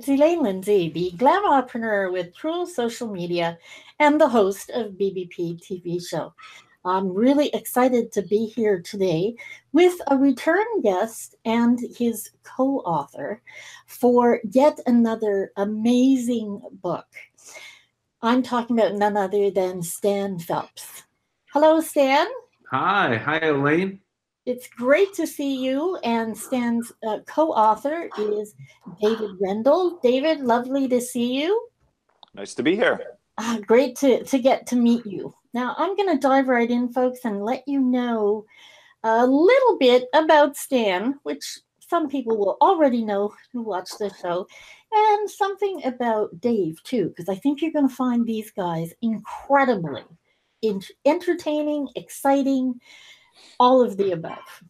it's Elaine Lindsay, the glam entrepreneur with True Social Media and the host of BBP TV show. I'm really excited to be here today with a return guest and his co author for yet another amazing book. I'm talking about none other than Stan Phelps. Hello, Stan. Hi. Hi, Elaine. It's great to see you. And Stan's uh, co author is David Rendall. David, lovely to see you. Nice to be here. Uh, great to, to get to meet you. Now, I'm going to dive right in, folks, and let you know a little bit about Stan, which some people will already know who watch the show, and something about Dave, too, because I think you're going to find these guys incredibly entertaining, exciting, all of the above.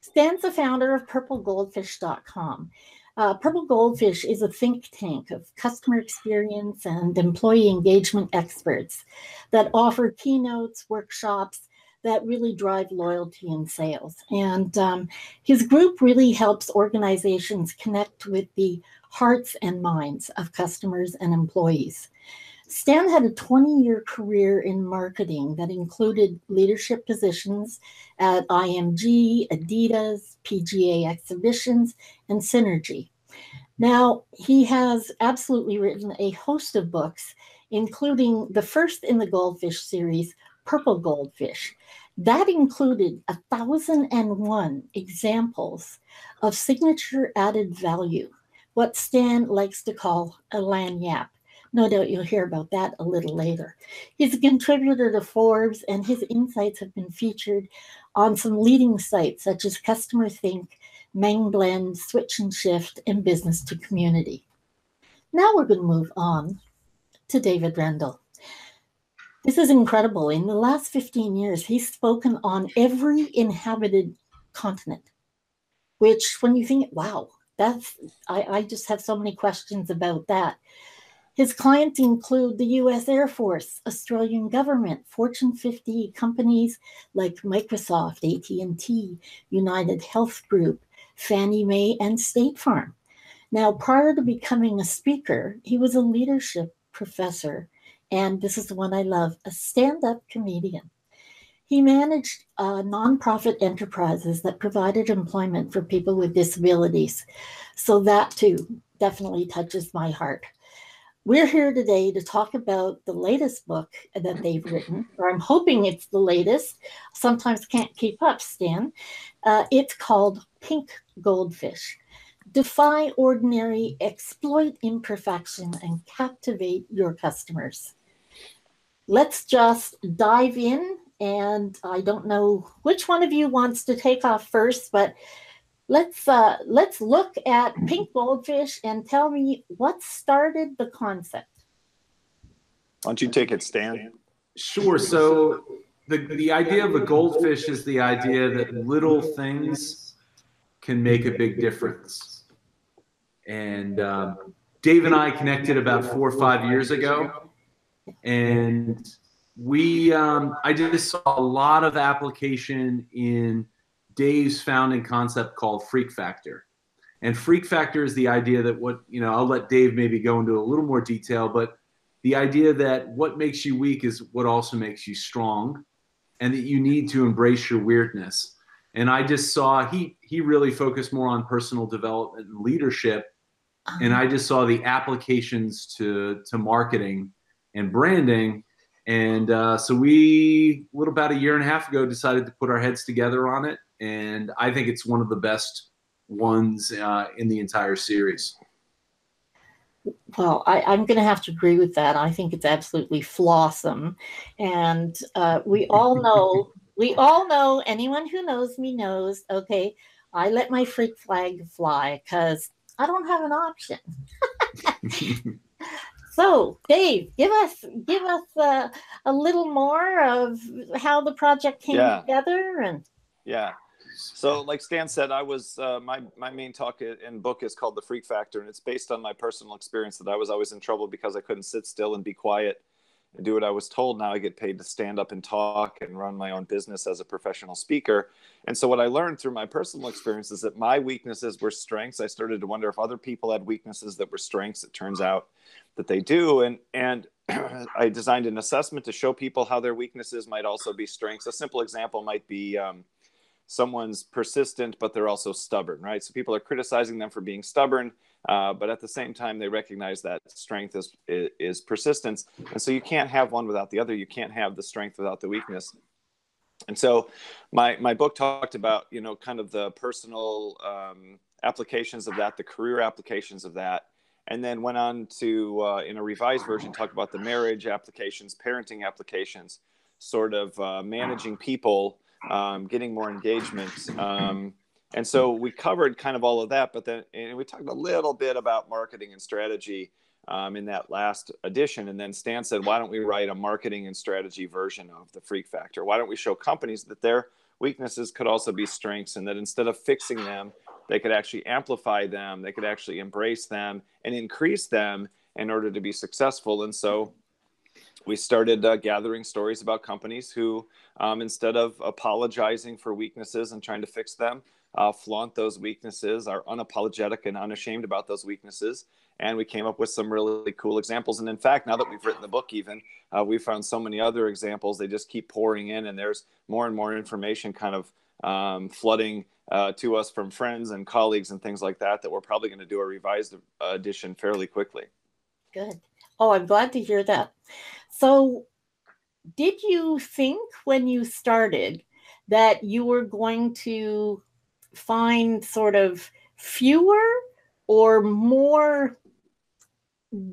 Stan's the founder of purplegoldfish.com. Uh, Purple Goldfish is a think tank of customer experience and employee engagement experts that offer keynotes, workshops that really drive loyalty and sales. And um, his group really helps organizations connect with the hearts and minds of customers and employees. Stan had a 20 year career in marketing that included leadership positions at IMG, Adidas, PGA Exhibitions, and Synergy. Now, he has absolutely written a host of books, including the first in the Goldfish series, Purple Goldfish. That included a thousand and one examples of signature added value, what Stan likes to call a lagniappe no doubt you'll hear about that a little later. He's a contributor to Forbes, and his insights have been featured on some leading sites such as Customer Think, Blend, Switch and Shift, and Business to Community. Now we're going to move on to David Rendall. This is incredible. In the last 15 years, he's spoken on every inhabited continent, which, when you think, wow, that's, I, I just have so many questions about that. His clients include the US Air Force, Australian government, Fortune 50 companies like Microsoft, AT&T, United Health Group, Fannie Mae, and State Farm. Now, prior to becoming a speaker, he was a leadership professor, and this is the one I love, a stand-up comedian. He managed uh, nonprofit enterprises that provided employment for people with disabilities. So that too definitely touches my heart. We're here today to talk about the latest book that they've written, or I'm hoping it's the latest. Sometimes can't keep up, Stan. Uh, it's called Pink Goldfish Defy Ordinary, Exploit Imperfection, and Captivate Your Customers. Let's just dive in. And I don't know which one of you wants to take off first, but let's uh, let's look at pink goldfish and tell me what started the concept. Why don't you take it, Stan? Sure. So the the idea of a goldfish is the idea that little things can make a big difference. And um, Dave and I connected about four or five years ago, and we um, I just saw a lot of application in Dave's founding concept called Freak Factor. And Freak Factor is the idea that what, you know, I'll let Dave maybe go into a little more detail, but the idea that what makes you weak is what also makes you strong and that you need to embrace your weirdness. And I just saw he he really focused more on personal development and leadership. And I just saw the applications to to marketing and branding. And uh, so we, a little about a year and a half ago, decided to put our heads together on it and I think it's one of the best ones uh, in the entire series. Well, I, am going to have to agree with that. I think it's absolutely flawsome, and uh, we all know. we all know. Anyone who knows me knows. Okay, I let my freak flag fly because I don't have an option. so, Dave, give us give us uh, a little more of how the project came yeah. together and. Yeah. So, like Stan said, I was uh, my my main talk in book is called The Freak Factor, and it's based on my personal experience that I was always in trouble because I couldn't sit still and be quiet. and do what I was told. Now I get paid to stand up and talk and run my own business as a professional speaker. And so what I learned through my personal experience is that my weaknesses were strengths. I started to wonder if other people had weaknesses that were strengths. It turns out that they do. And and I designed an assessment to show people how their weaknesses might also be strengths. A simple example might be um, someone's persistent, but they're also stubborn, right? So people are criticizing them for being stubborn, uh, but at the same time, they recognize that strength is, is, is persistence. And so you can't have one without the other. You can't have the strength without the weakness. And so my, my book talked about, you know, kind of the personal um, applications of that, the career applications of that, and then went on to, uh, in a revised version, talk about the marriage applications, parenting applications, sort of uh, managing people um, getting more engagement. Um, and so we covered kind of all of that, but then and we talked a little bit about marketing and strategy um, in that last edition. And then Stan said, why don't we write a marketing and strategy version of the Freak Factor? Why don't we show companies that their weaknesses could also be strengths and that instead of fixing them, they could actually amplify them, they could actually embrace them and increase them in order to be successful. And so we started uh, gathering stories about companies who, um, instead of apologizing for weaknesses and trying to fix them, uh, flaunt those weaknesses, are unapologetic and unashamed about those weaknesses. And we came up with some really cool examples. And in fact, now that we've written the book, even, uh, we found so many other examples. They just keep pouring in, and there's more and more information kind of um, flooding uh, to us from friends and colleagues and things like that, that we're probably going to do a revised edition fairly quickly. Good. Oh, I'm glad to hear that. So, did you think when you started that you were going to find sort of fewer or more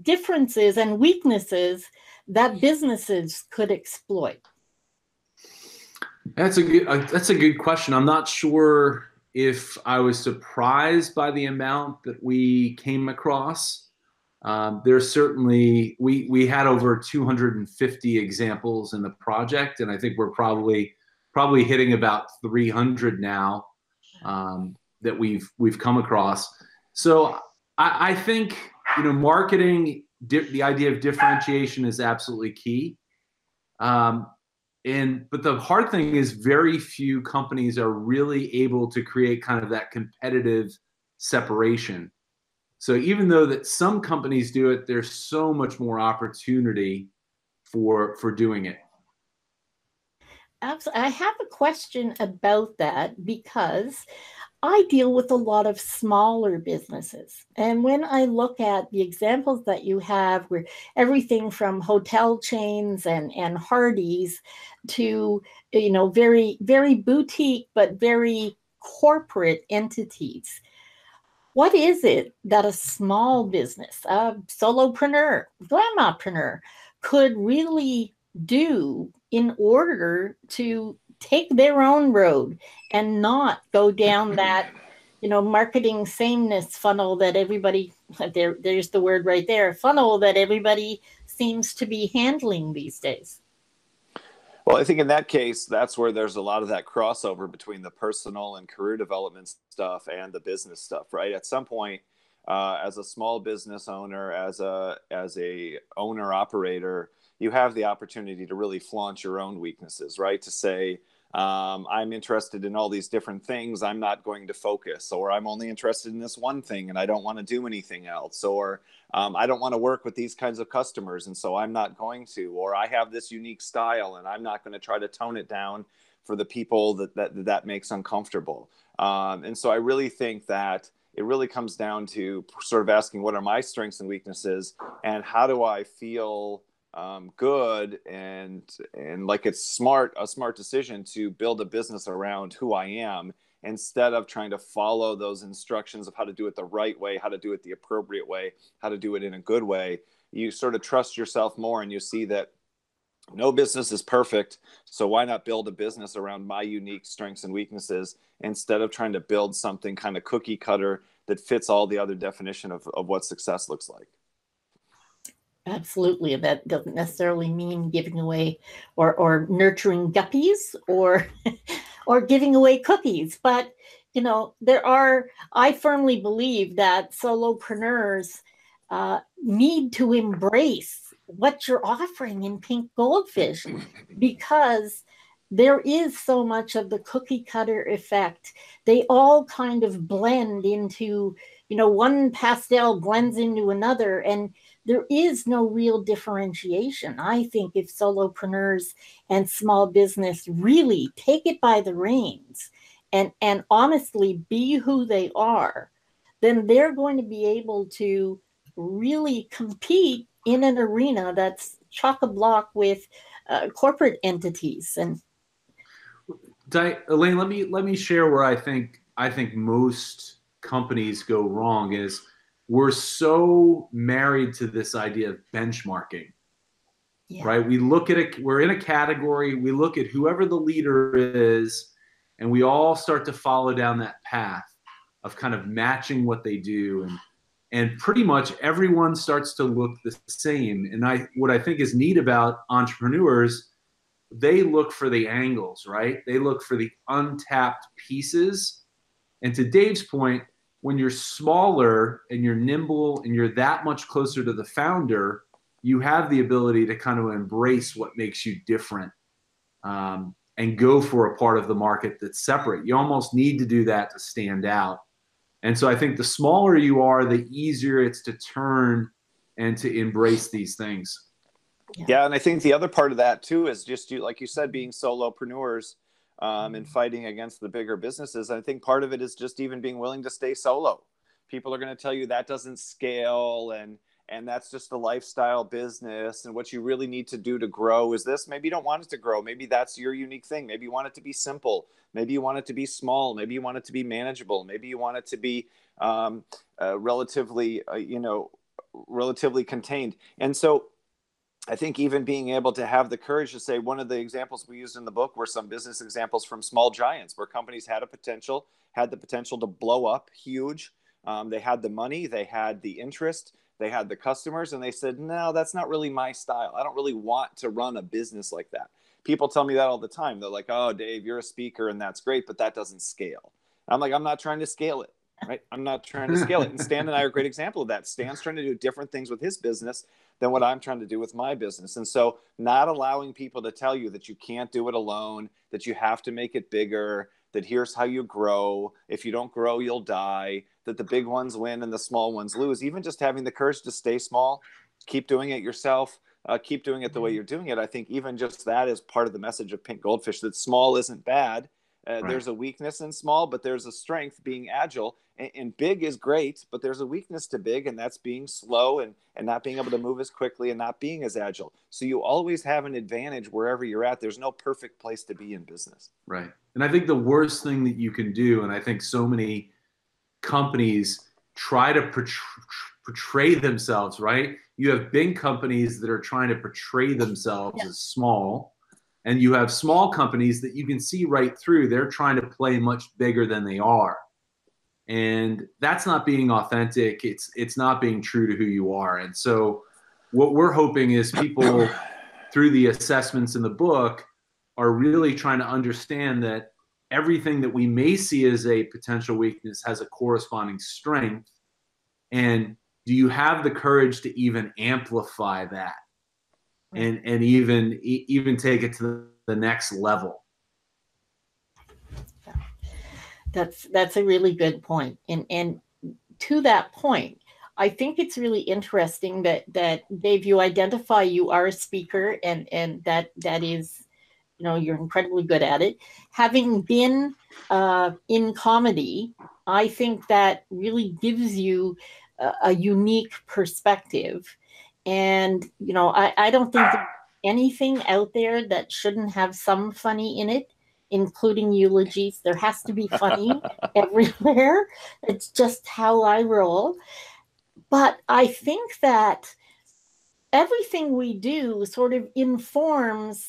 differences and weaknesses that businesses could exploit? That's a good uh, that's a good question. I'm not sure if I was surprised by the amount that we came across. Um, there's certainly we we had over 250 examples in the project, and I think we're probably probably hitting about 300 now um, that we've we've come across. So I, I think you know marketing di- the idea of differentiation is absolutely key. Um, and but the hard thing is very few companies are really able to create kind of that competitive separation so even though that some companies do it, there's so much more opportunity for for doing it. Absolutely. I have a question about that because I deal with a lot of smaller businesses. And when I look at the examples that you have, where everything from hotel chains and, and Hardee's to, you know, very, very boutique, but very corporate entities, what is it that a small business, a solopreneur, glamopreneur could really do in order to take their own road and not go down that you know marketing sameness funnel that everybody there there's the word right there funnel that everybody seems to be handling these days well, I think in that case, that's where there's a lot of that crossover between the personal and career development stuff and the business stuff, right? At some point, uh, as a small business owner, as a as a owner operator, you have the opportunity to really flaunt your own weaknesses, right? To say, um, I'm interested in all these different things. I'm not going to focus, or I'm only interested in this one thing and I don't want to do anything else, or um, I don't want to work with these kinds of customers and so I'm not going to, or I have this unique style and I'm not going to try to tone it down for the people that that, that makes uncomfortable. Um, and so I really think that it really comes down to sort of asking what are my strengths and weaknesses and how do I feel um, good and and like it's smart a smart decision to build a business around who I am instead of trying to follow those instructions of how to do it the right way, how to do it the appropriate way, how to do it in a good way. You sort of trust yourself more and you see that no business is perfect. So why not build a business around my unique strengths and weaknesses instead of trying to build something kind of cookie cutter that fits all the other definition of, of what success looks like? Absolutely. That doesn't necessarily mean giving away or, or nurturing guppies or or giving away cookies. But you know, there are, I firmly believe that solopreneurs uh, need to embrace what you're offering in pink goldfish because there is so much of the cookie cutter effect. They all kind of blend into, you know, one pastel blends into another, and there is no real differentiation. I think if solopreneurs and small business really take it by the reins and, and honestly be who they are, then they're going to be able to really compete in an arena that's chock a block with uh, corporate entities and Di- Elaine, let me let me share where I think I think most companies go wrong is we're so married to this idea of benchmarking. Yeah. Right? We look at it, we're in a category, we look at whoever the leader is, and we all start to follow down that path of kind of matching what they do and and pretty much everyone starts to look the same. And I what I think is neat about entrepreneurs they look for the angles, right? They look for the untapped pieces. And to Dave's point, when you're smaller and you're nimble and you're that much closer to the founder, you have the ability to kind of embrace what makes you different um, and go for a part of the market that's separate. You almost need to do that to stand out. And so I think the smaller you are, the easier it's to turn and to embrace these things. Yeah. yeah. and I think the other part of that too is just you, like you said, being solopreneurs um, and mm-hmm. fighting against the bigger businesses. I think part of it is just even being willing to stay solo. People are going to tell you that doesn't scale and and that's just a lifestyle business and what you really need to do to grow is this. Maybe you don't want it to grow. Maybe that's your unique thing. Maybe you want it to be simple. Maybe you want it to be small. Maybe you want it to be manageable. Maybe you want it to be um, uh, relatively uh, you know relatively contained. And so I think even being able to have the courage to say one of the examples we used in the book were some business examples from small giants where companies had a potential, had the potential to blow up huge. Um, they had the money, they had the interest, they had the customers, and they said, no, that's not really my style. I don't really want to run a business like that. People tell me that all the time. They're like, oh, Dave, you're a speaker and that's great, but that doesn't scale. I'm like, I'm not trying to scale it right? I'm not trying to scale it. And Stan and I are a great example of that. Stan's trying to do different things with his business than what I'm trying to do with my business. And so, not allowing people to tell you that you can't do it alone, that you have to make it bigger, that here's how you grow. If you don't grow, you'll die, that the big ones win and the small ones lose. Even just having the courage to stay small, keep doing it yourself. Uh, keep doing it the way mm-hmm. you're doing it. I think even just that is part of the message of Pink Goldfish that small isn't bad uh, right. There's a weakness in small, but there's a strength being agile. And, and, big is great, but there's a weakness to big, and that's being slow and, and not being able to move as quickly and not being as agile. So you always have an advantage wherever you're at. There's no perfect place to be in business. Right. And I think the worst thing that you can do, and I think so many companies try to portray, portray themselves, right? You have big companies that are trying to portray themselves yeah. as small and you have small companies that you can see right through they're trying to play much bigger than they are and that's not being authentic. It's it's not being true to who you are. And so what we're hoping is people through the assessments in the book are really trying to understand that everything that we may see as a potential weakness has a corresponding strength. And do you have the courage to even amplify that? And and even even take it to the next level that's that's a really good point. And and to that point i think it's really interesting that that dave you identify you are a speaker and and that that is you know you're incredibly good at it. Having been uh, in comedy i think that really gives you a, a unique perspective. And, you know, I, I don't think anything out there that shouldn't have some funny in it, including eulogies. There has to be funny everywhere. It's just how I roll. But I think that everything we do sort of informs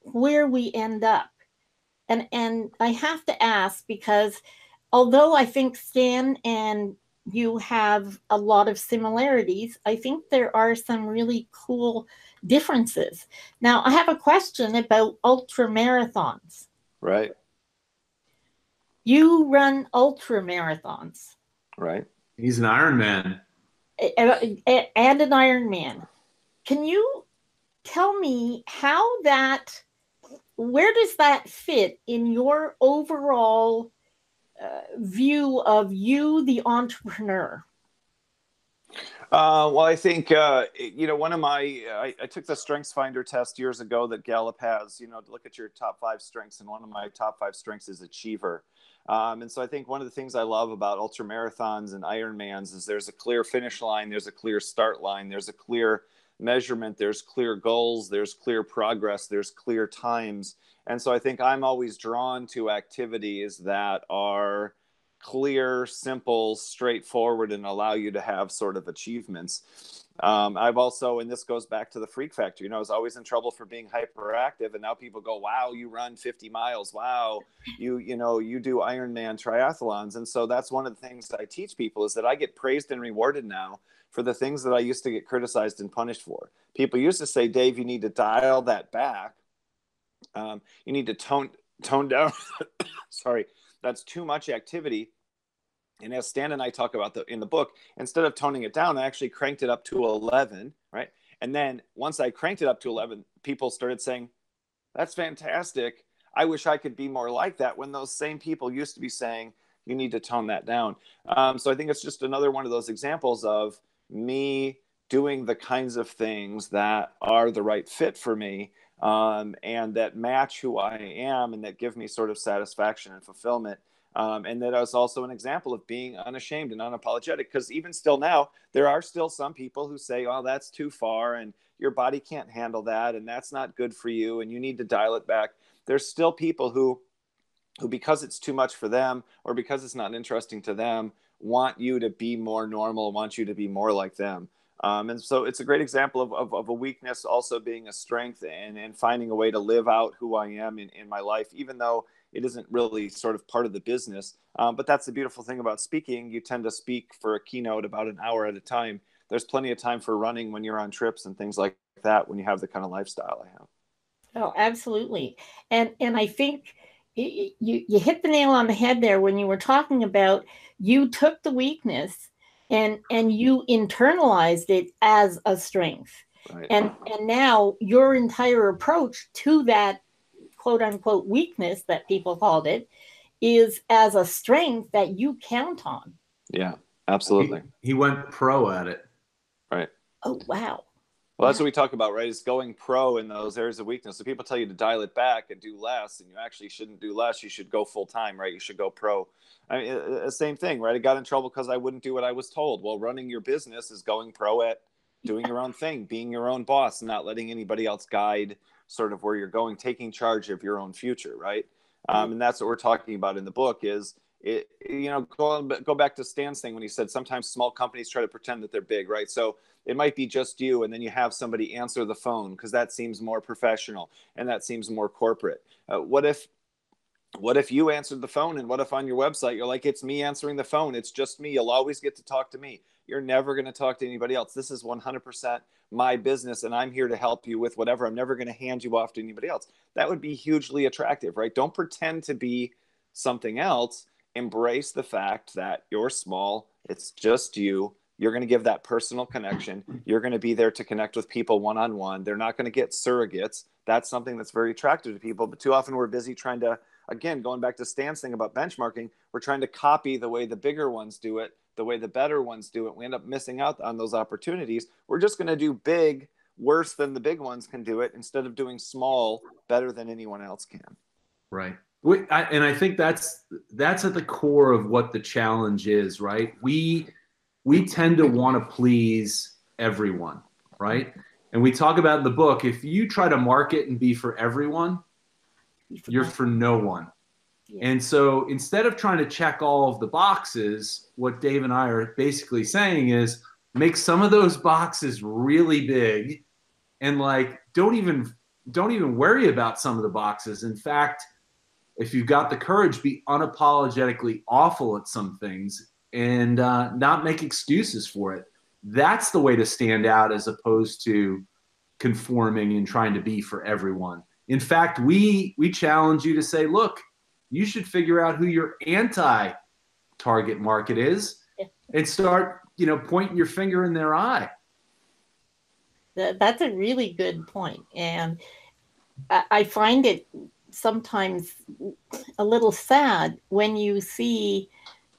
where we end up. And and I have to ask because although I think Stan and you have a lot of similarities. I think there are some really cool differences. Now, I have a question about ultra marathons. Right. You run ultra marathons. Right. He's an Ironman. And an Ironman. can you tell me how that, where does that fit in your overall uh, view of you, the entrepreneur? Uh, well, I think uh, you know one of my I, I, took the Strengths Finder test years ago that Gallup has. You know, to look at your top five strengths, and one of my top five strengths is achiever. Um, and so I think one of the things I love about ultra marathons and Ironmans is there's a clear finish line, there's a clear start line, there's a clear measurement, there's clear goals, there's clear progress, there's clear times. And so I think I'm always drawn to activities that are clear, simple, straightforward, and allow you to have sort of achievements. Um, I've also, and this goes back to the freak factor, you know, I was always in trouble for being hyperactive. And now people go, wow, you run 50 miles. Wow. You, you know, you do Ironman triathlons. And so that's one of the things I teach people is that I get praised and rewarded now for the things that I used to get criticized and punished for. People used to say, Dave, you need to dial that back. Um, you need to tone, tone down. Sorry, that's too much activity and as Stan and I talk about the, in the book, instead of toning it down, I actually cranked it up to 11, right? And then once I cranked it up to 11, people started saying, that's fantastic. I wish I could be more like that when those same people used to be saying, you need to tone that down. Um, so I think it's just another one of those examples of me doing the kinds of things that are the right fit for me um, and that match who I am and that give me sort of satisfaction and fulfillment. Um, and that is also an example of being unashamed and unapologetic. Because even still now, there are still some people who say, "Oh, that's too far," and your body can't handle that, and that's not good for you, and you need to dial it back. There's still people who, who because it's too much for them or because it's not interesting to them, want you to be more normal, want you to be more like them. Um, and so it's a great example of, of, of, a weakness also being a strength and, and finding a way to live out who I am in, in my life, even though it isn't really sort of part of the business. Um, but that's the beautiful thing about speaking. You tend to speak for a keynote about an hour at a time. There's plenty of time for running when you're on trips and things like that when you have the kind of lifestyle I have. Oh, absolutely. And and I think you you hit the nail on the head there when you were talking about you took the weakness and and you internalized it as a strength. Right. And and now your entire approach to that quote unquote weakness that people called it is as a strength that you count on. Yeah, absolutely. He, he went pro at it. Right. Oh, wow. Well, that's what we talk about, right? Is going pro in those areas of weakness. So people tell you to dial it back and do less, and you actually shouldn't do less. You should go full time, right? You should go pro. I mean, uh, uh, same thing, right? I got in trouble because I wouldn't do what I was told. Well, running your business is going pro at doing your own thing, being your own boss, not letting anybody else guide sort of where you're going, taking charge of your own future, right? Um, and that's what we're talking about in the book is it, you know, go, go back to Stan's thing when he said sometimes small companies try to pretend that they're big, right? So it might be just you, and then you have somebody answer the phone because that seems more professional and that seems more corporate. Uh, what if what if you answered the phone and what if on your website you're like it's me answering the phone it's just me you'll always get to talk to me you're never going to talk to anybody else. This is 100% my business and i'm here to help you with whatever. I'm never going to hand you off to anybody else. That would be hugely attractive right? Don't pretend to be something else. Embrace the fact that you're small. It's just you. You're going to give that personal connection. You're going to be there to connect with people one on one they're not going to get surrogates. That's something that's very attractive to people but too often we're busy trying to again, going back to Stan's thing about benchmarking, we're trying to copy the way the bigger ones do it, the way the better ones do it. We end up missing out on those opportunities. We're just going to do big worse than the big ones can do it instead of doing small better than anyone else can. Right. We, I, and I think that's that's at the core of what the challenge is, right? We we tend to want to please everyone, right? And we talk about in the book if you try to market and be for everyone, you're for no one. And so instead of trying to check all of the boxes, what Dave and I are basically saying is make some of those boxes really big and like don't even don't even worry about some of the boxes. In fact, if you've got the courage, be unapologetically awful at some things and uh, not make excuses for it. That's the way to stand out as opposed to conforming and trying to be for everyone. In fact, we we challenge you to say, look, you should figure out who your anti target market is and start, you know, pointing your finger in their eye. that's a really good point, and I, I find it sometimes a little sad when you see,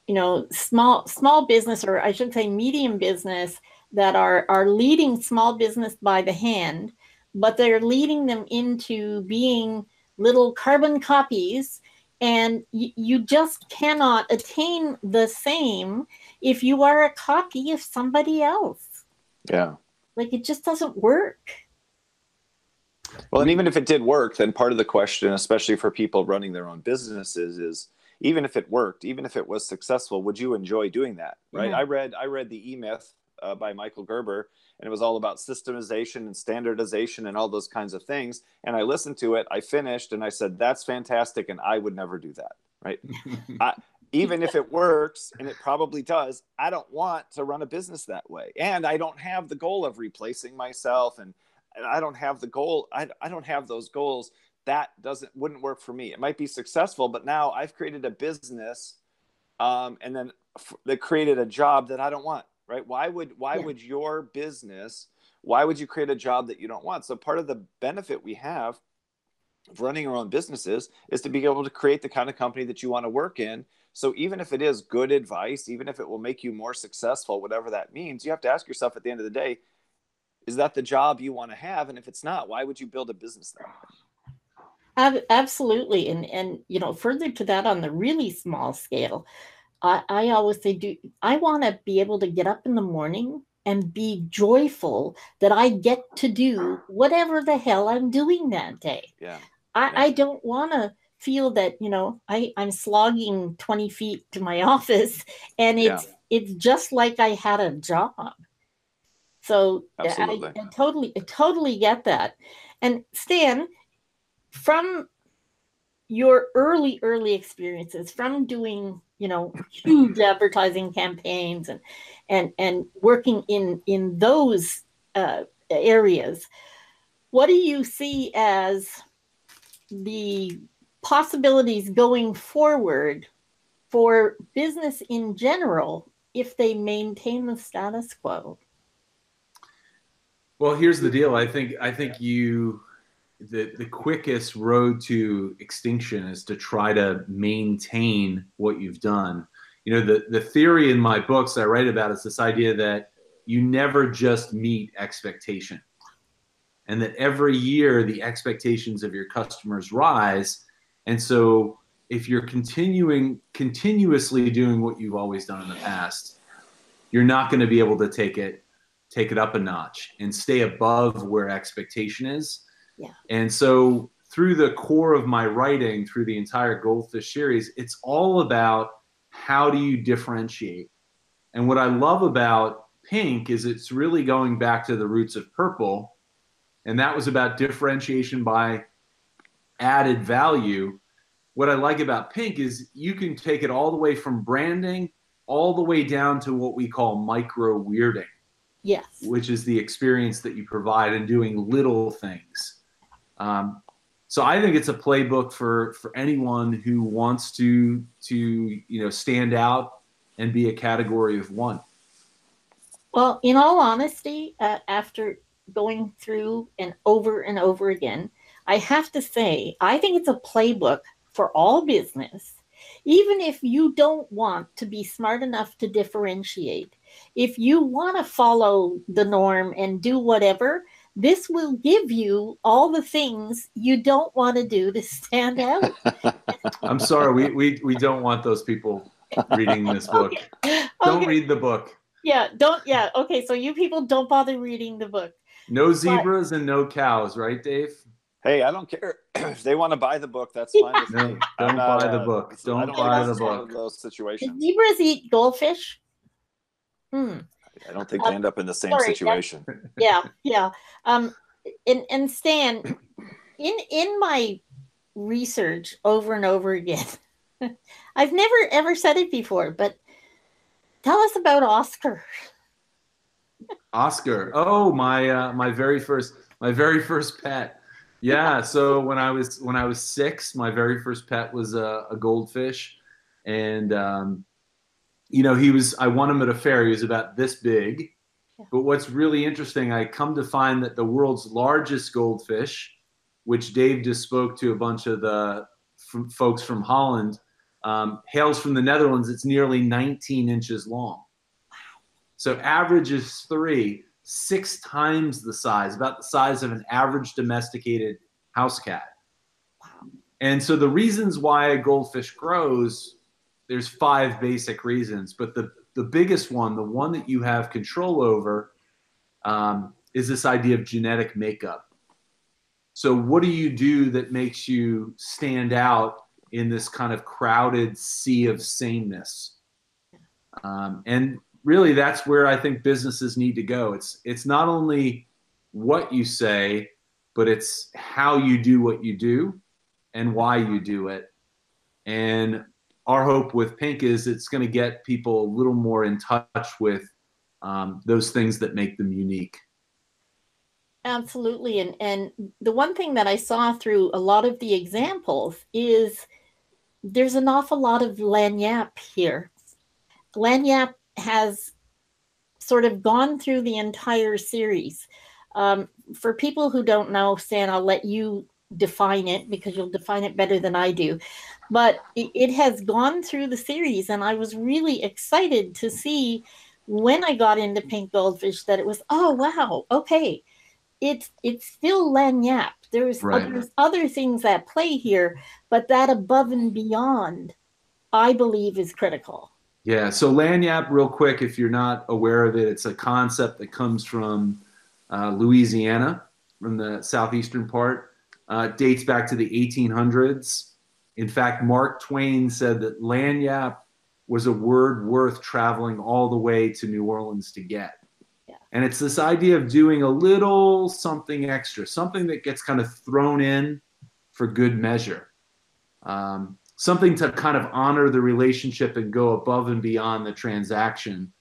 you know, small small business or I should say medium business that are are leading small business by the hand, but they're leading them into being little carbon copies and y- you just cannot attain the same if you are a copy of somebody else Yeah. like it just doesn't work Well, and even if it did work, then part of the question, especially for people running their own businesses, is even if it worked, even if it was successful, would you enjoy doing that? Right. Yeah. I read I read the E Myth uh, by Michael Gerber, and it was all about systemization and standardization and all those kinds of things. And I listened to it, I finished, and I said, "That's fantastic," and I would never do that. Right. I, even if it works, and it probably does, I don't want to run a business that way, and I don't have the goal of replacing myself and and I don't have the goal. I, I don't have those goals. That doesn't wouldn't work for me. It might be successful, but now I've created a business, um, and then f- they created a job that I don't want. Right? Why would why Yeah. would your business? Why would you create a job that you don't want? So part of the benefit we have of running our own businesses is to be able to create the kind of company that you want to work in. So even if it is good advice, even if it will make you more successful, whatever that means, you have to ask yourself at the end of the day, is that the job you want to have and if it's not why would you build a business that absolutely and and you know further to that on the really small scale i i always say do i want to be able to get up in the morning and be joyful that i get to do whatever the hell i'm doing that day. Yeah. I Yeah. i don't want to feel that you know i i'm slogging 20 feet to my office and it's it's just like i had a job. So I- I, totally I totally get that. And stan from your early early experiences from doing you know huge advertising campaigns and and and working in in those uh, areas what do you see as the possibilities going forward for business in general if they maintain the status quo Well, here's the deal. I think I think you the the quickest road to extinction is to try to maintain what you've done. You know, the the theory in my books I write about is this idea that you never just meet expectation. And that every year the expectations of your customers rise. And so if you're continuing continuously doing what you've always done in the past, you're not going to be able to take it take it up a notch and stay above where expectation is. Yeah. And so through the core of my writing, through the entire Goldfish series, it's all about how do you differentiate. And what I love about Pink is it's really going back to the roots of purple. And that was about differentiation by added value. What I like about Pink is you can take it all the way from branding all the way down to what we call micro weirding yes which is the experience that you provide in doing little things. Um, so I think it's a playbook for for anyone who wants to to you know stand out and be a category of one. Well, in all honesty, uh, after going through and over and over again, I have to say, I think it's a playbook for all business. Even if you don't want to be smart enough to differentiate, if you want to follow the norm and do whatever, this will give you all the things you don't want to do to stand out. I'm sorry, we, we we don't want those people reading this book. Don't Okay. read the book. Yeah, don't. Yeah, okay. So you people don't bother reading the book. No zebras and no cows, right, Dave? hey i don't care if they want to buy the book that's fine with No, don't not, buy the uh, book. Don't don't buy the this is one book. of those Do situations zebras eat goldfish? Hmm. I don't think they end up in the same sorry, situation yeah yeah um and and stan in in my research over and over again i've never ever said it before but tell us about oscar Oscar. Oh, my uh, my very first my very first pet. Yeah. So when I was when I was six, my very first pet was a, a goldfish, and um, you know he was. I won him at a fair. He was about this big, Yeah. But what's really interesting, I come to find that the world's largest goldfish, which Dave just spoke to a bunch of the folks from Holland, um, hails from the Netherlands. It's nearly 19 inches long. Wow. So average is three, six times the size, about the size of an average domesticated house cat. Wow. And so the reasons why a goldfish grows, there's five basic reasons, but the the biggest one, the one that you have control over, um, is this idea of genetic makeup. So, what do you do that makes you stand out in this kind of crowded sea of sameness? Um, and really, that's where I think businesses need to go. It's it's not only what you say, but it's how you do what you do and why you do it. And our hope with Pink is it's going to get people a little more in touch with um, those things that make them unique. Absolutely, and and the one thing that I saw through a lot of the examples is there's an awful lot of lagniappe here. Lagniappe has sort of gone through the entire series. Um, for people who don't know, Stan, I'll let you define it because you'll define it better than I do. But it, it has gone through the series and i was really excited to see when i got into pink goldfish that it was oh wow okay it's it's still lagniappe there's right. other, other things at play here but that above and beyond i believe is critical. Yeah so Lagniappe, real quick if you're not aware of it it's a concept that comes from uh, louisiana from the southeastern part uh, dates back to the 1800s in fact, Mark Twain said that lagniappe was a word worth traveling all the way to New Orleans to get. Yeah. And it's this idea of doing a little something extra, something that gets kind of thrown in for good measure, um, something to kind of honor the relationship and go above and beyond the transaction.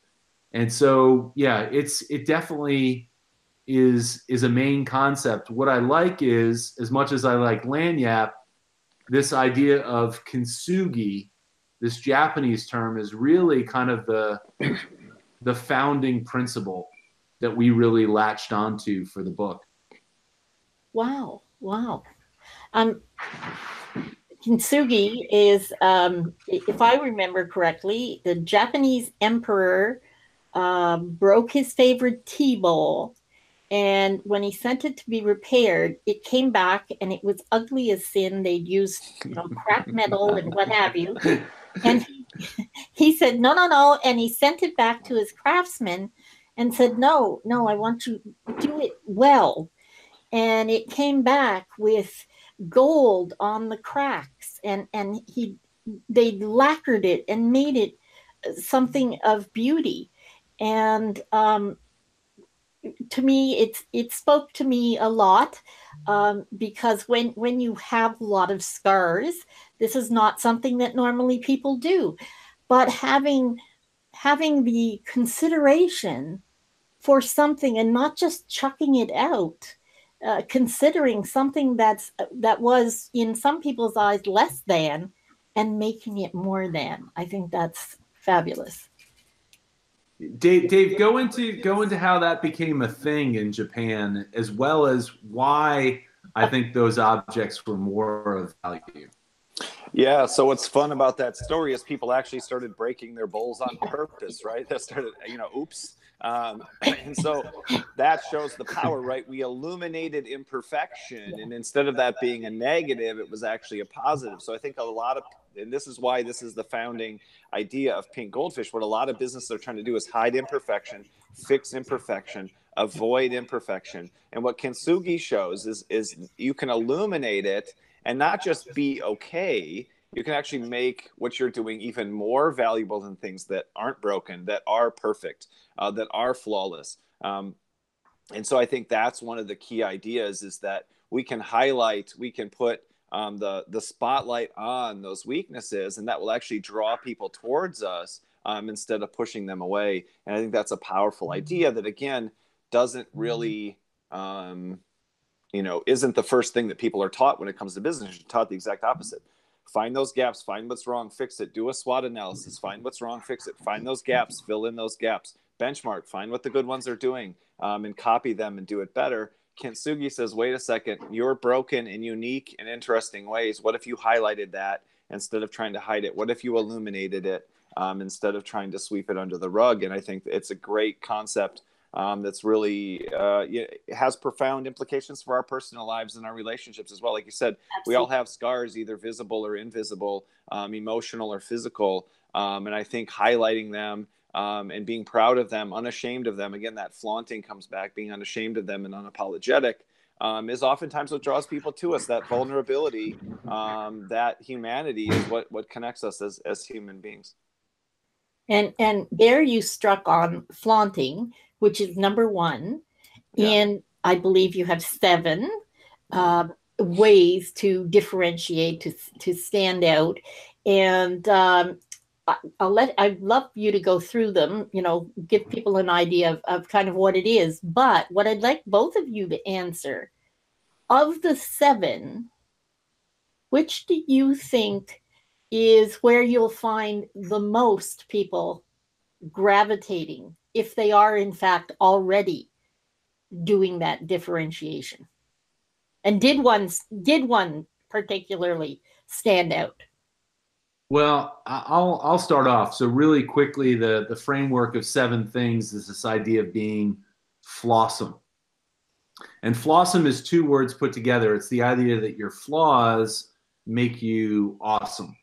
And so, yeah, it's it definitely is is a main concept. What I like is, as much as I like lagniappe, this idea of kintsugi, this Japanese term, is really kind of the the founding principle that we really latched onto for the book. Wow! Wow! Um, kintsugi is, um, if I remember correctly, the Japanese emperor uh, broke his favorite tea bowl and when he sent it to be repaired, it came back and it was ugly as sin. They'd used you know crap metal and what have you. And he, he said, no, no, no. And he sent it back to his craftsman and said, no, no, I want to do it well. And it came back with gold on the cracks and and he they lacquered it and made it something of beauty and um, to me it's it spoke to me a lot um, because when when you have a lot of scars this is not something that normally people do. But having having the consideration for something and not just chucking it out uh, considering something that's that was in some people's eyes less than and making it more than i think that's fabulous Dave, Dave, go into go into how that became a thing in Japan, as well as why I think those objects were more of value. Yeah, so what's fun about that story is people actually started breaking their bowls on purpose, right? That started, you know, oops. Um, and so that shows the power, right? We illuminated imperfection, and instead of that being a negative, it was actually a positive. So I think a lot of and this is why this is the founding idea of pink goldfish. What a lot of businesses are trying to do is hide imperfection fix imperfection avoid imperfection. And what kintsugi shows is is you can illuminate it and not just be okay you can actually make what you're doing even more valuable than things that aren't broken that are perfect uh, that are flawless. Um, and so i think that's one of the key ideas is that we can highlight we can put um, the the spotlight on those weaknesses, and that will actually draw people towards us um, instead of pushing them away. And I think that's a powerful mm-hmm. idea that again doesn't really, um, you know, isn't the first thing that people are taught when it comes to business. You're taught the exact opposite. Find those gaps, find what's wrong, fix it. Do a SWOT analysis, find what's wrong, fix it. Find those gaps, fill in those gaps. benchmark, find what the good ones are doing, um, and copy them and do it better. Kintsugi says, wait a second, you're broken in unique and interesting ways. What if you highlighted that instead of trying to hide it? What if you illuminated it um, instead of trying to sweep it under the rug? And I think it's a great concept um, that's really uh, has profound implications for our personal lives and our relationships as well. Like you said, Absolutely. we all have scars, either visible or invisible, um, emotional or physical. Um, and I think highlighting them um, and being proud of them, unashamed of them. Again, that flaunting comes back, being unashamed of them and unapologetic. Um, is oftentimes what draws people to us. That vulnerability, um, that humanity is what what connects us as as human beings. And and there you struck on flaunting, which is number one, yeah. and I believe you have seven uh, ways to differentiate to to stand out. And um, I'll let I'd love you to go through them, you know, give mm-hmm. people an idea of, of kind of what it is. But what I'd like both of you to answer of the seven, which do you think is where you'll find the most people gravitating if they are in fact already doing that differentiation? And did one did one particularly stand out? Well, I'll I'll start off. So really quickly, the the framework of seven things is this idea of being flawsome. And flawsome is two words put together. It's the idea that your flaws make you awesome.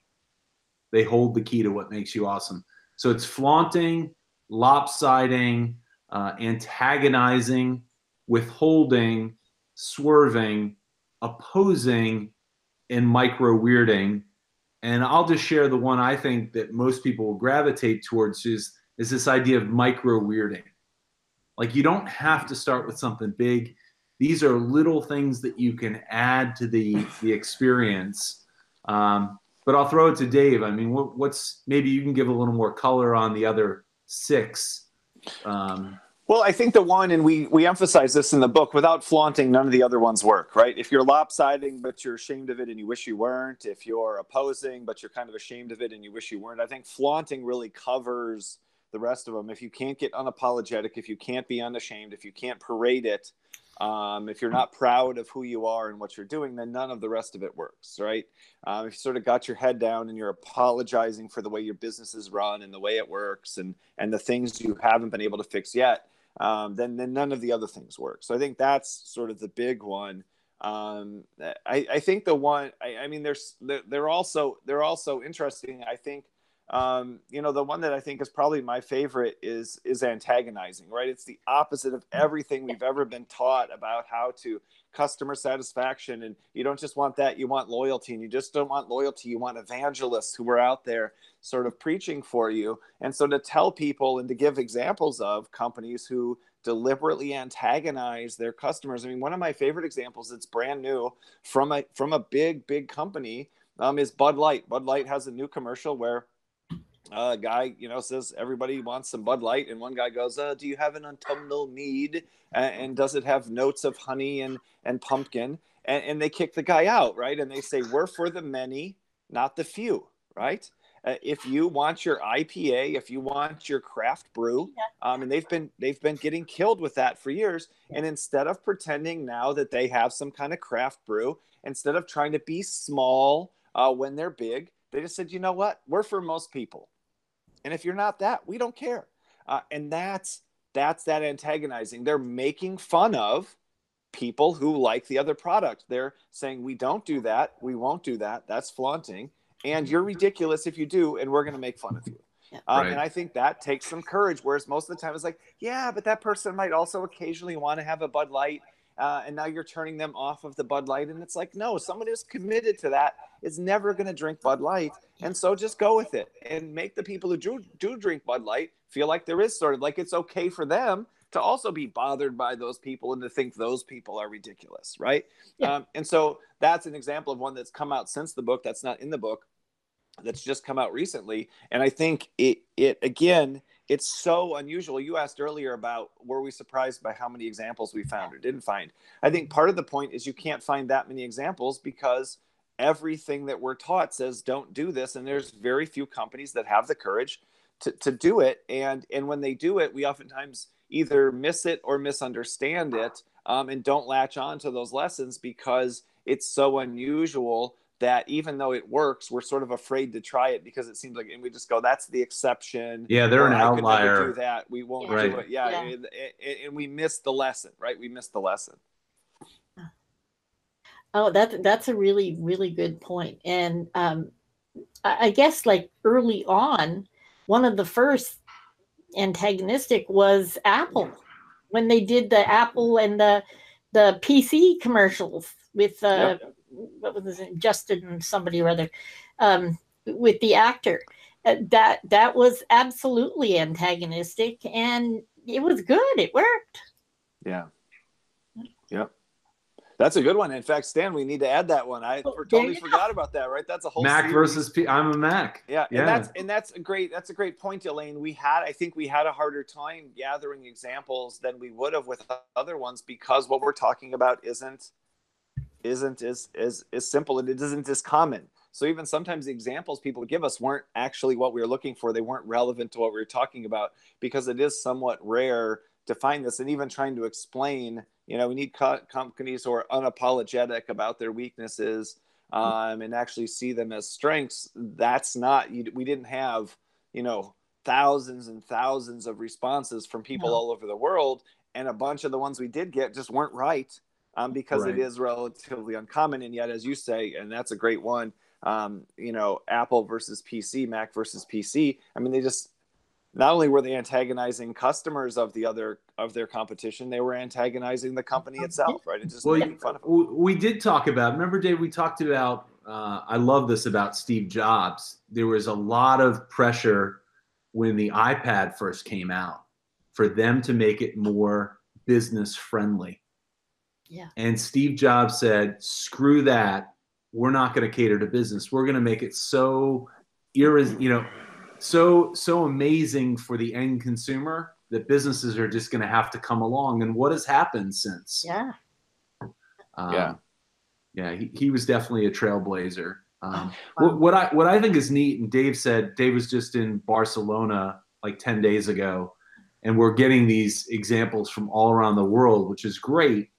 They hold the key to what makes you awesome. So it's flaunting, lopsiding, uh, antagonizing, withholding, swerving, opposing, and micro weirding and I'll just share the one I think that most people will gravitate towards is is this idea of micro weirding. Like you don't have to start with something big. These are little things that you can add to the the experience. Um, but I'll throw it to Dave. I mean, what, what's maybe you can give a little more color on the other six. Um, well, I think the one, and we we emphasize this in the book. Without flaunting, none of the other ones work, right? If you're lopsiding, but you're ashamed of it and you wish you weren't. If you're opposing, but you're kind of ashamed of it and you wish you weren't. I think flaunting really covers the rest of them. If you can't get unapologetic, if you can't be unashamed, if you can't parade it, um, if you're not proud of who you are and what you're doing, then none of the rest of it works, right? Um, if you sort of got your head down and you're apologizing for the way your business is run and the way it works and and the things you haven't been able to fix yet, um, then then none of the other things work. So I think that's sort of the big one. Um, I, I think the one I, I mean there's they're, they're also they're also interesting. I think um, you know the one that I think is probably my favorite is is antagonizing. Right, it's the opposite of everything we've ever been taught about how to customer satisfaction. And you don't just want that; you want loyalty, and you just don't want loyalty. You want evangelists who are out there sort of preaching for you. And so to tell people and to give examples of companies who deliberately antagonize their customers. I mean, one of my favorite examples that's brand new from a from a big big company um, is Bud Light. Bud Light has a new commercial where a guy, you know, says everybody wants some Bud Light, and one guy goes, uh, "Do you have an autumnal mead? And, and, does it have notes of honey and and pumpkin?" And, and they kick the guy out, right? And they say, "We're for the many, not the few." Right? Uh, if you want your IPA, if you want your craft brew, um, and they've been they've been getting killed with that for years. And instead of pretending now that they have some kind of craft brew, instead of trying to be small uh, when they're big, they just said, you know what, we're for most people, and if you're not that, we don't care. Uh, and that's that's that antagonizing. They're making fun of people who like the other product. They're saying we don't do that, we won't do that. That's flaunting and you're ridiculous if you do, and we're going to make fun of you. Yeah. Um, right. And I think that takes some courage. Whereas most of the time it's like, yeah, but that person might also occasionally want to have a Bud Light. Uh, and now you're turning them off of the Bud Light. And it's like, no, someone who's committed to that is never going to drink Bud Light. And so just go with it and make the people who do, do drink Bud Light feel like there is sort of like it's okay for them to also be bothered by those people and to think those people are ridiculous. Right. Yeah. Um, and so that's an example of one that's come out since the book that's not in the book that's just come out recently and i think it it again it's so unusual. You asked earlier about were we surprised by how many examples we found or didn't find? I think part of the point is you can't find that many examples because everything that we're taught says don't do this. And there's very few companies that have the courage to, to do it. And and when they do it we oftentimes either miss it or misunderstand it um, and don't latch on to those lessons because it's so unusual that even though it works, we're sort of afraid to try it because it seems like, and we just go, "That's the exception." Yeah, they're an outlier. do that. We won't right. do it. Yeah, yeah. And, and, we miss the lesson, right? We miss the lesson. Oh, that that's a really really good point. And um, I, I guess like early on, one of the first antagonistic was Apple when they did the Apple and the the PC commercials with uh, yep. What was it, Justin somebody or other um, with the actor. Uh, that that was absolutely antagonistic, and it was good. It worked. Yeah. Yep. That's a good one. In fact, Stan, we need to add that one. I totally forgot about that. Right? That's a whole Mac series. versus P. I'm a Mac. Yeah, yeah, and that's and that's a great that's a great point, Elaine. We had I think we had a harder time gathering examples than we would have with other ones because what we're talking about isn't isn't as as as simple and it isn't as common. So even sometimes the examples people give us weren't actually what we were looking for. They weren't relevant to what we were talking about because it is somewhat rare to find this. And even trying to explain, you know, we need co- companies who are unapologetic about their weaknesses um, and actually see them as strengths. That's not. You, we didn't have, you know, thousands and thousands of responses from people no. all over the world, and a bunch of the ones we did get just weren't right um, because right. it is relatively uncommon. And yet, as you say, and that's a great one, um, you know, Apple versus PC, Mac versus PC. I mean, they just not only were they antagonizing customers of the other of their competition, they were antagonizing the company itself, right? And just well, making fun of them. We did talk about. Remember, Dave? We talked about. Uh, I love this about Steve Jobs. There was a lot of pressure when the iPad first came out for them to make it more business friendly yeah. And Steve Jobs said, screw that. We're not going to cater to business. We're going to make it so irres- you know, so so amazing for the end consumer that businesses are just going to have to come along. And what has happened since? Yeah. Um, yeah. Yeah, he, he was definitely a trailblazer. Um, oh, wow. what, what I what I think is neat, and Dave said Dave was just in Barcelona like ten days ago, and we're getting these examples from all around the world, which is great.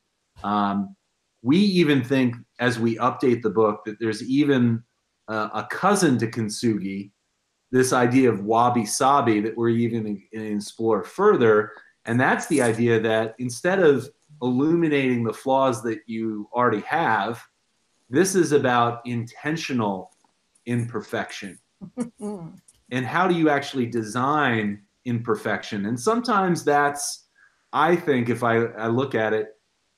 Um, we even think as we update the book that there's even uh, a cousin to kintsugi, this idea of wabi sabi that we're even to explore further. And that's the idea that instead of illuminating the flaws that you already have, this is about intentional imperfection. and how do you actually design imperfection? And sometimes that's, I think, if I, I look at it,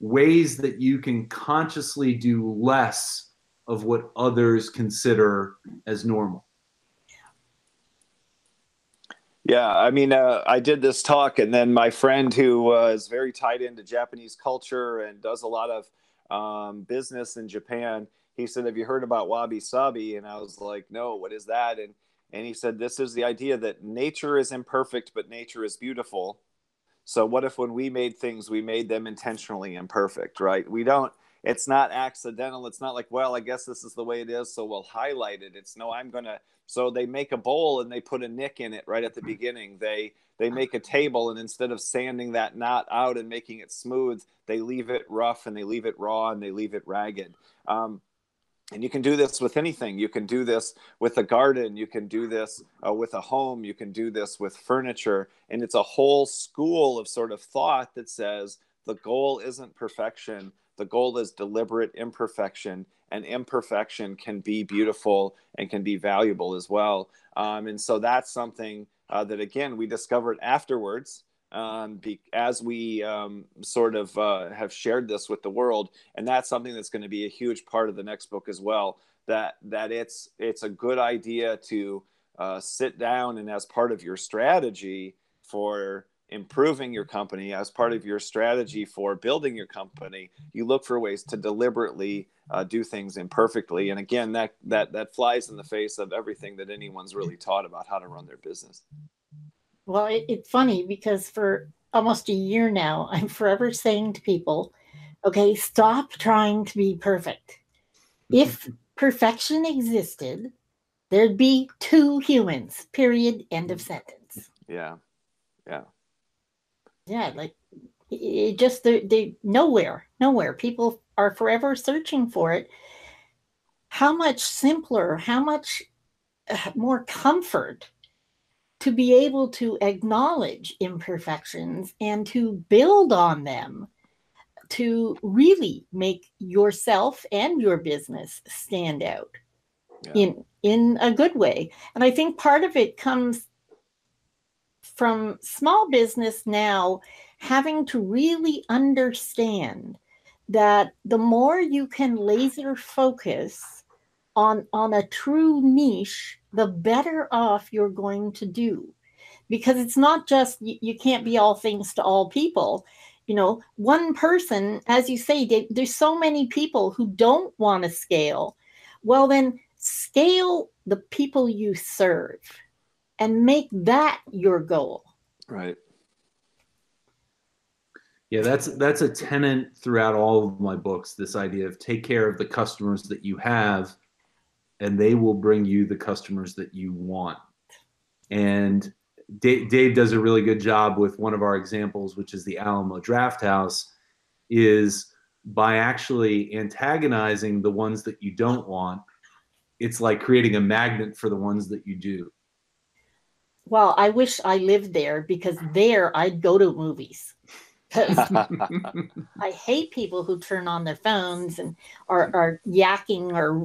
ways that you can consciously do less of what others consider as normal. Yeah, I mean, uh, I did this talk, and then my friend who uh, very tied into Japanese culture and does a lot of um, business in Japan, he said, "Have you heard about wabi sabi?" And I was like, "No, what is that?" And and he said, "This is the idea that nature is imperfect, but nature is beautiful." So what if when we made things, we made them intentionally imperfect, right? We don't, it's not accidental. It's not like, well, I guess this is the way it is, so we'll highlight it. It's no, I'm gonna. So they make a bowl and they put a nick in it right at the beginning. They they make a table and instead of sanding that knot out and making it smooth, they leave it rough and they leave it raw and they leave it ragged. Um, and you can do this with anything. You can do this with a garden. You can do this uh, with a home. You can do this with furniture. And it's a whole school of sort of thought that says the goal isn't perfection. The goal is deliberate imperfection and imperfection can be beautiful and can be valuable as well. Um, and so that's something uh, that again we discovered afterwards um, be, as we um, sort of uh, have shared this with the world, and that's something that's going to be a huge part of the next book as well. That that it's it's a good idea to uh, sit down and as part of your strategy for improving your company, as part of your strategy for building your company, you look for ways to deliberately uh, do things imperfectly. And again, that that that flies in the face of everything that anyone's really taught about how to run their business. Well, it, it's funny because for almost a year now, I'm forever saying to people, okay, stop trying to be perfect. If perfection existed, there'd be two humans. Period. End of sentence. Yeah. Yeah. Yeah, like it just they, they nowhere, nowhere. People are forever searching for it. How much simpler, how much uh, more comfort to be able to acknowledge imperfections and to build on them to really make yourself and your business stand out yeah. in in a good way and i think part of it comes from small business now having to really understand that the more you can laser focus on on a true niche the better off you're going to do. Because it's not just you, you can't be all things to all people. You know one person as you say they, there's so many people who don't want to scale. Well then scale the people you serve and make that your goal. Right. Yeah that's that's a tenant throughout all of my books this idea of take care of the customers that you have and they will bring you the customers that you want and Dave, Dave does a really good job with one of our examples, which is the Alamo Drafthouse, is by actually antagonizing the ones that you don't want, it's like creating a magnet for the ones that you do. Well, I wish I lived there because there I'd go to movies. I hate people who turn on their phones and are, are yakking or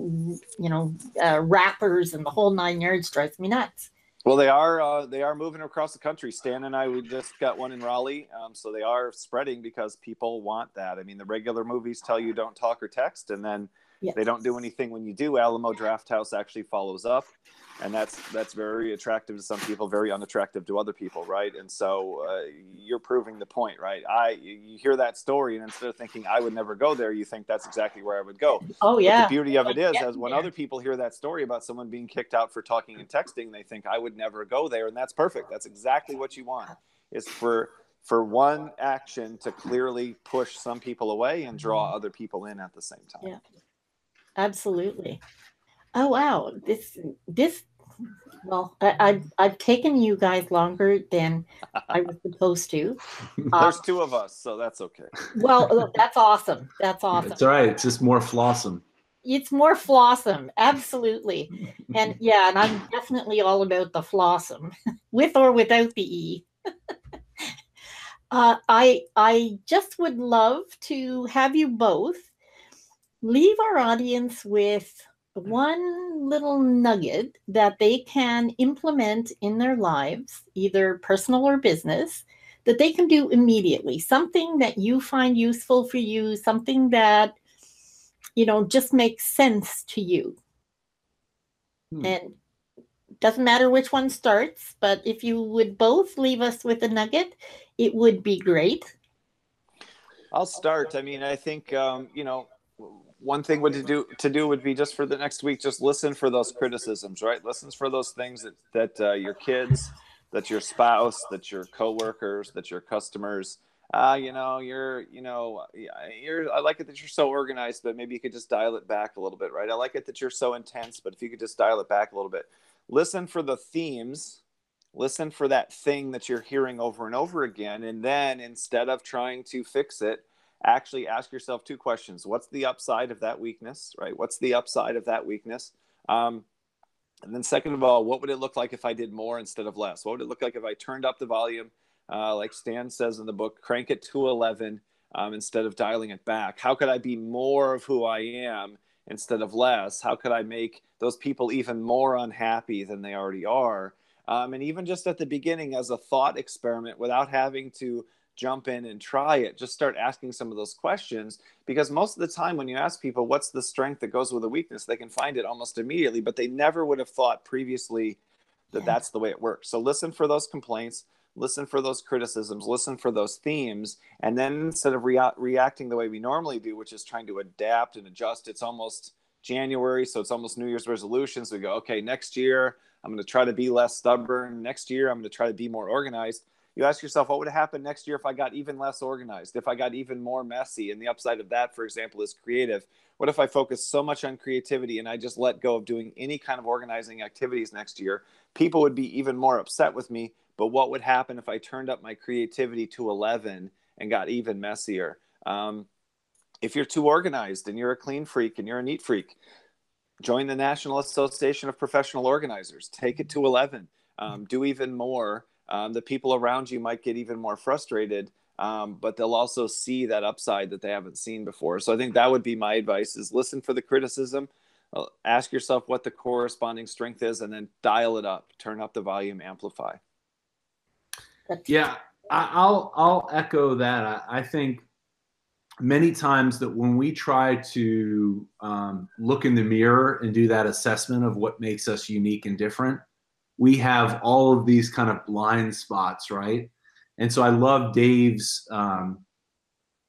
you know uh, rappers and the whole nine yards drives me nuts. Well, they are uh, they are moving across the country. Stan and I we just got one in Raleigh, um, so they are spreading because people want that. I mean, the regular movies tell you don't talk or text, and then yes. they don't do anything when you do. Alamo Drafthouse actually follows up, and that's that's very attractive to some people, very unattractive to other people, right? And so uh, you're proving the point, right? I you hear that story, and instead of thinking I would never go there, you think that's exactly where I would go. Oh yeah. But the beauty of it is, as when other people hear that story about someone being kicked out for talking and texting, they think I would never go there, and that's perfect. That's exactly what you want. Is for for one action to clearly push some people away and draw mm-hmm. other people in at the same time. Yeah. Absolutely. Oh wow. This this well, I, I've I've taken you guys longer than I was supposed to. There's um, two of us, so that's okay. Well, that's awesome. That's awesome. It's all right. It's just more flawsome. It's more flawsome, absolutely. And yeah, and I'm definitely all about the flawsome, with or without the e. uh, I I just would love to have you both leave our audience with one little nugget that they can implement in their lives, either personal or business, that they can do immediately. Something that you find useful for you, something that, you know, just makes sense to you. Hmm. And doesn't matter which one starts, but if you would both leave us with a nugget, it would be great. I'll start. I mean, I think um, you know one thing would to do to do would be just for the next week, just listen for those criticisms, right? Listens for those things that that uh, your kids, that your spouse, that your coworkers, that your customers. Uh, you know, you're, you know, you're. I like it that you're so organized, but maybe you could just dial it back a little bit, right? I like it that you're so intense, but if you could just dial it back a little bit, listen for the themes, listen for that thing that you're hearing over and over again, and then instead of trying to fix it, actually ask yourself two questions. What's the upside of that weakness right? What's the upside of that weakness? Um, and then second of all what would it look like if i did more instead of less? What would it look like if i turned up the volume uh, like stan says in the book crank it to 11 um, instead of dialing it back? How could i be more of who i am instead of less? How could i make those people even more unhappy than they already are? Um, and even just at the beginning as a thought experiment without having to jump in and try it. Just start asking some of those questions because most of the time, when you ask people what's the strength that goes with a weakness, they can find it almost immediately, but they never would have thought previously that yeah. that's the way it works. So listen for those complaints, listen for those criticisms, listen for those themes, and then instead of rea- reacting the way we normally do, which is trying to adapt and adjust, it's almost January, so it's almost New Year's resolutions. So we go, okay, next year I'm going to try to be less stubborn. Next year I'm going to try to be more organized you ask yourself, what would happen next year if I got even less organized, if I got even more messy? And the upside of that, for example, is creative. What if I focus so much on creativity and I just let go of doing any kind of organizing activities next year? People would be even more upset with me. But what would happen if I turned up my creativity to 11 and got even messier? Um, if you're too organized and you're a clean freak and you're a neat freak, join the National Association of Professional Organizers. Take it to 11. Um, do even more um, the people around you might get even more frustrated um, but they'll also see that upside that they haven't seen before. So i think that would be my advice is listen for the criticism uh, ask yourself what the corresponding strength is and then dial it up turn up the volume amplify. Yeah I, will i'll echo that. I, I, think many times that when we try to um, look in the mirror and do that assessment of what makes us unique and different we have all of these kind of blind spots, right? And so I love Dave's um,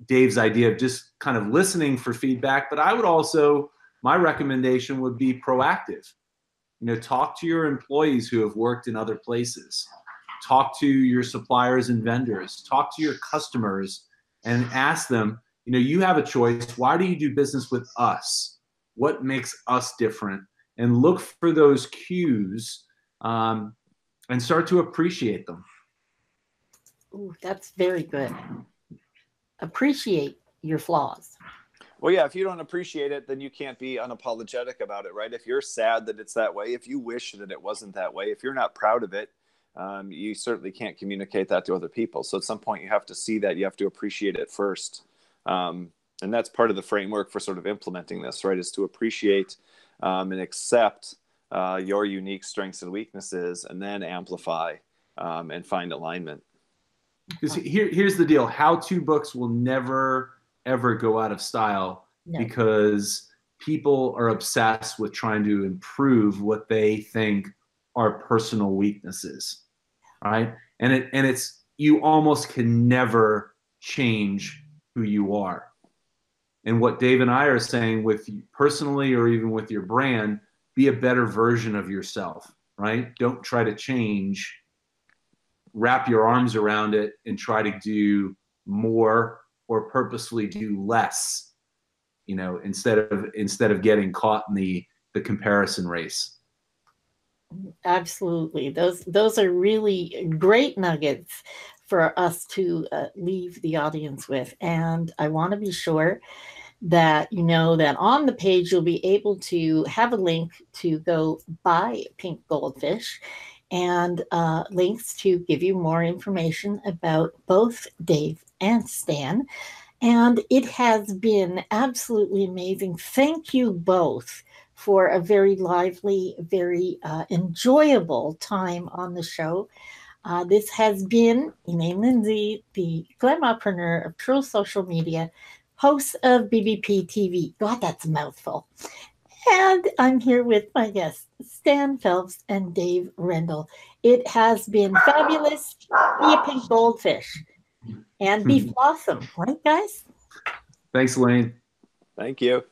Dave's idea of just kind of listening for feedback. But I would also my recommendation would be proactive. You know, talk to your employees who have worked in other places. Talk to your suppliers and vendors. Talk to your customers and ask them, you know, you have a choice. Why do you do business with us? What makes us different? And look for those cues um, and start to appreciate them. Ooh, that's very good. Appreciate your flaws. Well, yeah, if you don't appreciate it, then you can't be unapologetic about it, right? If you're sad that it's that way, if you wish that it wasn't that way, if you're not proud of it, um, you certainly can't communicate that to other people. So at some point, you have to see that, you have to appreciate it first. Um, and that's part of the framework for sort of implementing this, right? Is to appreciate um, and accept uh, your unique strengths and weaknesses and then amplify um, and find alignment. Because here, here's the deal how to books will never, ever go out of style no. because people are obsessed with trying to improve what they think are personal weaknesses. Right. And it, and it's, you almost can never change who you are. And what Dave and I are saying with you personally or even with your brand, be a better version of yourself, right? Don't try to change, wrap your arms around it and try to do more or purposefully do less, you know, instead of instead of getting caught in the the comparison race. Absolutely. Those those are really great nuggets for us to uh, leave the audience with and I want to be sure that you know that on the page you'll be able to have a link to go buy pink goldfish and uh, links to give you more information about both Dave and Stan. And it has been absolutely amazing. Thank you both for a very lively, very uh, enjoyable time on the show. Uh, this has been Elaine Lindsay, the glamopreneur of True Social Media hosts of BBP TV. God, that's a mouthful. And I'm here with my guests, Stan Phelps and Dave Rendall. It has been fabulous. Be a pink goldfish and be blossom, right, guys? Thanks, Lane. Thank you.